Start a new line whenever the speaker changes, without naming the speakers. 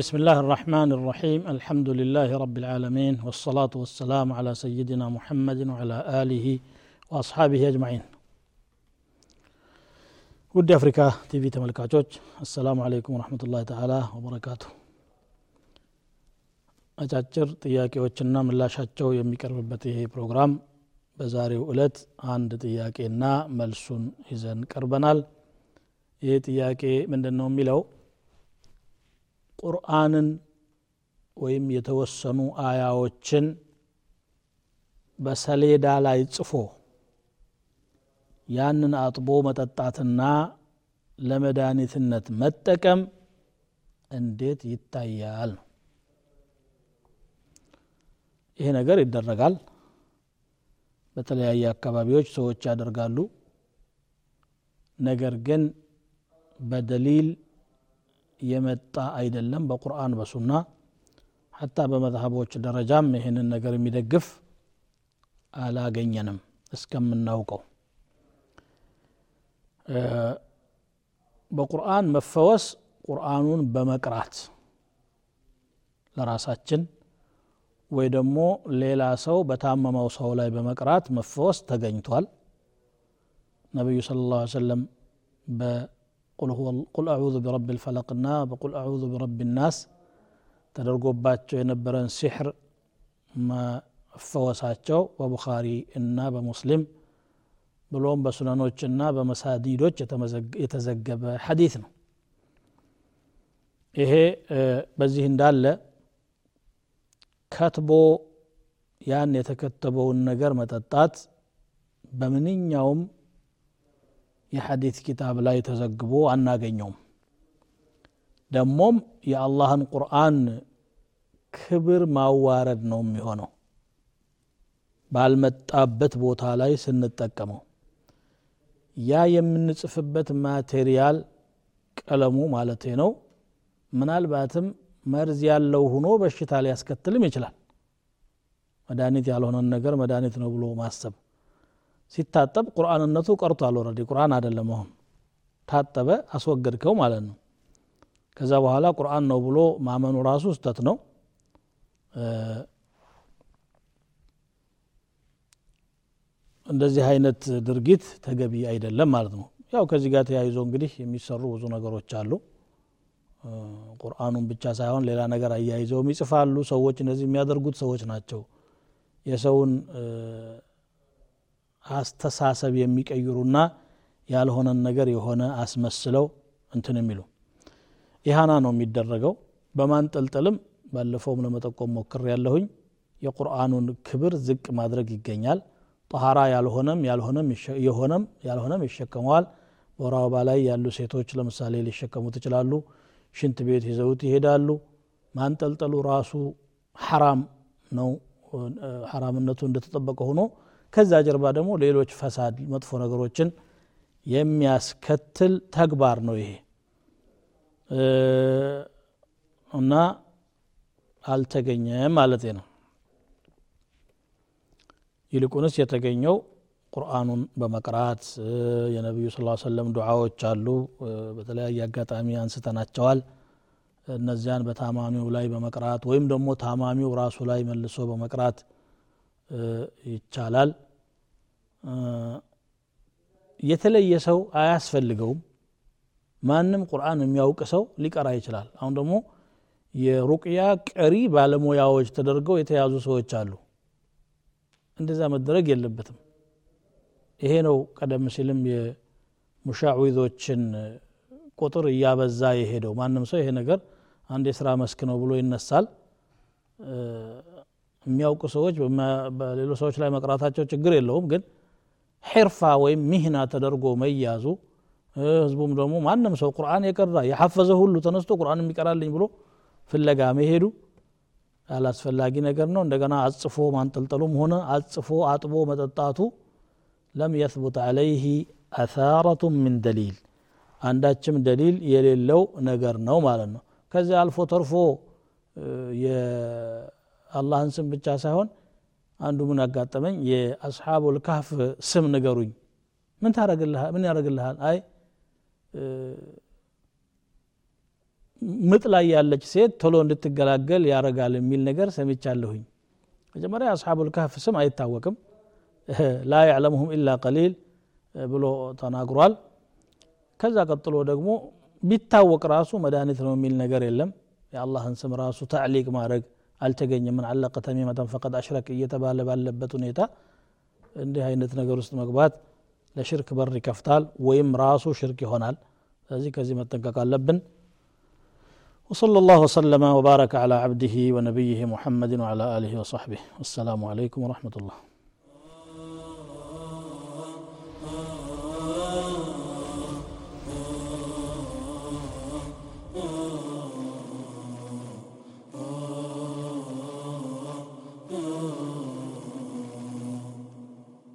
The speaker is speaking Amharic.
بسم الله الرحمن الرحيم الحمد لله رب العالمين والصلاة والسلام على سيدنا محمد وعلى آله وأصحابه أجمعين ودي أفريكا تي في تملكاتوج السلام عليكم ورحمة الله تعالى وبركاته አጫጭር ጥያቄዎችና ምላሻቸው የሚቀርብበት ይሄ ፕሮግራም በዛሬው ዕለት አንድ ጥያቄና መልሱን ملسون إذن كربنال يتياكي من دنو የሚለው? ቁርአንን ወይም የተወሰኑ አያዎችን በሰሌዳ ላይ ጽፎ ያንን አጥቦ መጠጣትና ለመድኃኒትነት መጠቀም እንዴት ይታያል ነው። ይሄ ነገር ይደረጋል። በተለያየ አካባቢዎች ሰዎች ያደርጋሉ። ነገር ግን በደሊል የመጣ አይደለም በቁርአን በሱና ሐታ በመዝሀቦች ደረጃም ይህንን ነገር የሚደግፍ አላገኘንም እስከምናውቀው። በቁርአን መፈወስ ቁርአኑን በመቅራት ለራሳችን ወይ ደግሞ ሌላ ሰው በታመመው ሰው ላይ በመቅራት መፈወስ ተገኝቷል። ነቢዩ ስለ ላ ሰለም ቁል አዑዙ ቢረብ ልፈለቅና በቁል አዑዙ ቢረብ ናስ ተደርጎባቸው የነበረን ሲሕር መፈወሳቸው በቡኻሪ እና በሙስሊም ብሎም በሱነኖችና በመሳዲዶች የተዘገበ ሐዲት ነው ይሄ በዚህ እንዳለ ከትቦ ያን የተከተበውን ነገር መጠጣት በምንኛውም የሐዲት ኪታብ ላይ ተዘግቦ አናገኘውም። ደሞም የአላህን ቁርአን ክብር ማዋረድ ነው የሚሆነው። ባልመጣበት ቦታ ላይ ስንጠቀመው ያ የምንጽፍበት ማቴሪያል ቀለሙ ማለት ነው። ምናልባትም መርዝ ያለው ሁኖ በሽታ ሊያስከትልም ይችላል። መድኃኒት ያልሆነን ነገር መድኃኒት ነው ብሎ ማሰብ ሲታጠብ ቁርአንነቱ ቀርቷል ወረዲ ቁርአን አይደለም አሁን። ታጠበ አስወገድከው ማለት ነው። ከዛ በኋላ ቁርአን ነው ብሎ ማመኑ ራሱ ስተት ነው። እንደዚህ አይነት ድርጊት ተገቢ አይደለም ማለት ነው። ያው ከዚህ ጋር ተያይዞ እንግዲህ የሚሰሩ ብዙ ነገሮች አሉ። ቁርአኑን ብቻ ሳይሆን ሌላ ነገር አያይዘውም ይጽፋሉ። ሰዎች እነዚህ የሚያደርጉት ሰዎች ናቸው። የሰውን አስተሳሰብ የሚቀይሩና ያልሆነን ነገር የሆነ አስመስለው እንትን የሚሉ። ኢሃና ነው የሚደረገው። በማንጠልጠልም ባለፈውም ለመጠቆም ሞክር ያለሁኝ የቁርአኑን ክብር ዝቅ ማድረግ ይገኛል። ጠሃራ ያልሆነም የሆነም ያልሆነም ይሸከመዋል። በወር አበባ ላይ ያሉ ሴቶች ለምሳሌ ሊሸከሙት ይችላሉ። ሽንት ቤት ይዘውት ይሄዳሉ። ማንጠልጠሉ ራሱ ሐራም ነው። ሐራምነቱ እንደተጠበቀ ሆኖ ከዛ ጀርባ ደግሞ ሌሎች ፈሳድ መጥፎ ነገሮችን የሚያስከትል ተግባር ነው ይሄ። እና አልተገኘም ማለት ነው። ይልቁንስ የተገኘው ቁርአኑን በመቅራት የነቢዩ ስ ሰለም ዱዓዎች አሉ በተለያየ አጋጣሚ አንስተናቸዋል። እነዚያን በታማሚው ላይ በመቅራት ወይም ደግሞ ታማሚው ራሱ ላይ መልሶ በመቅራት ይቻላል። የተለየ ሰው አያስፈልገውም። ማንም ቁርአን የሚያውቅ ሰው ሊቀራ ይችላል። አሁን ደግሞ የሩቅያ ቀሪ ባለሙያዎች ተደርገው የተያዙ ሰዎች አሉ። እንደዛ መደረግ የለበትም። ይሄ ነው ቀደም ሲልም የሙሻዊዞችን ቁጥር እያበዛ የሄደው። ማንም ሰው ይሄ ነገር አንድ የስራ መስክ ነው ብሎ ይነሳል የሚያውቁ ሰዎች በሌሎች ሰዎች ላይ መቅራታቸው ችግር የለውም። ግን ሒርፋ ወይም ሚህና ተደርጎ መያዙ ህዝቡም ደግሞ ማንም ሰው ቁርአን የቀራ የሐፈዘ ሁሉ ተነስቶ ቁርአን የሚቀራልኝ ብሎ ፍለጋ መሄዱ አላስፈላጊ ነገር ነው። እንደገና አጽፎ ማንጠልጠሉም ሆነ አጽፎ አጥቦ መጠጣቱ ለም የثቡት አለይህ አታረቱ ምን ደሊል አንዳችም ደሊል የሌለው ነገር ነው ማለት ነው። ከዚያ አልፎ ተርፎ የአላህን ስም ብቻ ሳይሆን አንዱ ምን ያጋጠመኝ የአስሓቡ ልካፍ ስም ንገሩኝ። ምን ምን ያደረግልሃል አይ ምጥ ላይ ያለች ሴት ቶሎ እንድትገላገል ያረጋል የሚል ነገር ሰምቻለሁኝ። መጀመሪያ አስሓቡል ካህፍ ስም አይታወቅም። ላ ያዕለሙሁም ኢላ ቀሊል ብሎ ተናግሯል። ከዛ ቀጥሎ ደግሞ ቢታወቅ ራሱ መድኃኒት ነው የሚል ነገር የለም። የአላህን ስም ራሱ ተዕሊቅ ማድረግ አልተገኘም ምን አለቀ ተሚመተን ፈቀድ አሽረክ እየተባለ ባለበት ሁኔታ እንዲህ አይነት ነገር ውስጥ መግባት ለሽርክ በር ይከፍታል ወይም ራሱ ሽርክ ይሆናል ስለዚህ ከዚህ መጠንቀቅ አለብን وصلى الله وسلم وبارك على عبده ونبيه محمد وعلى اله وصحبه والسلام عليكم ورحمه الله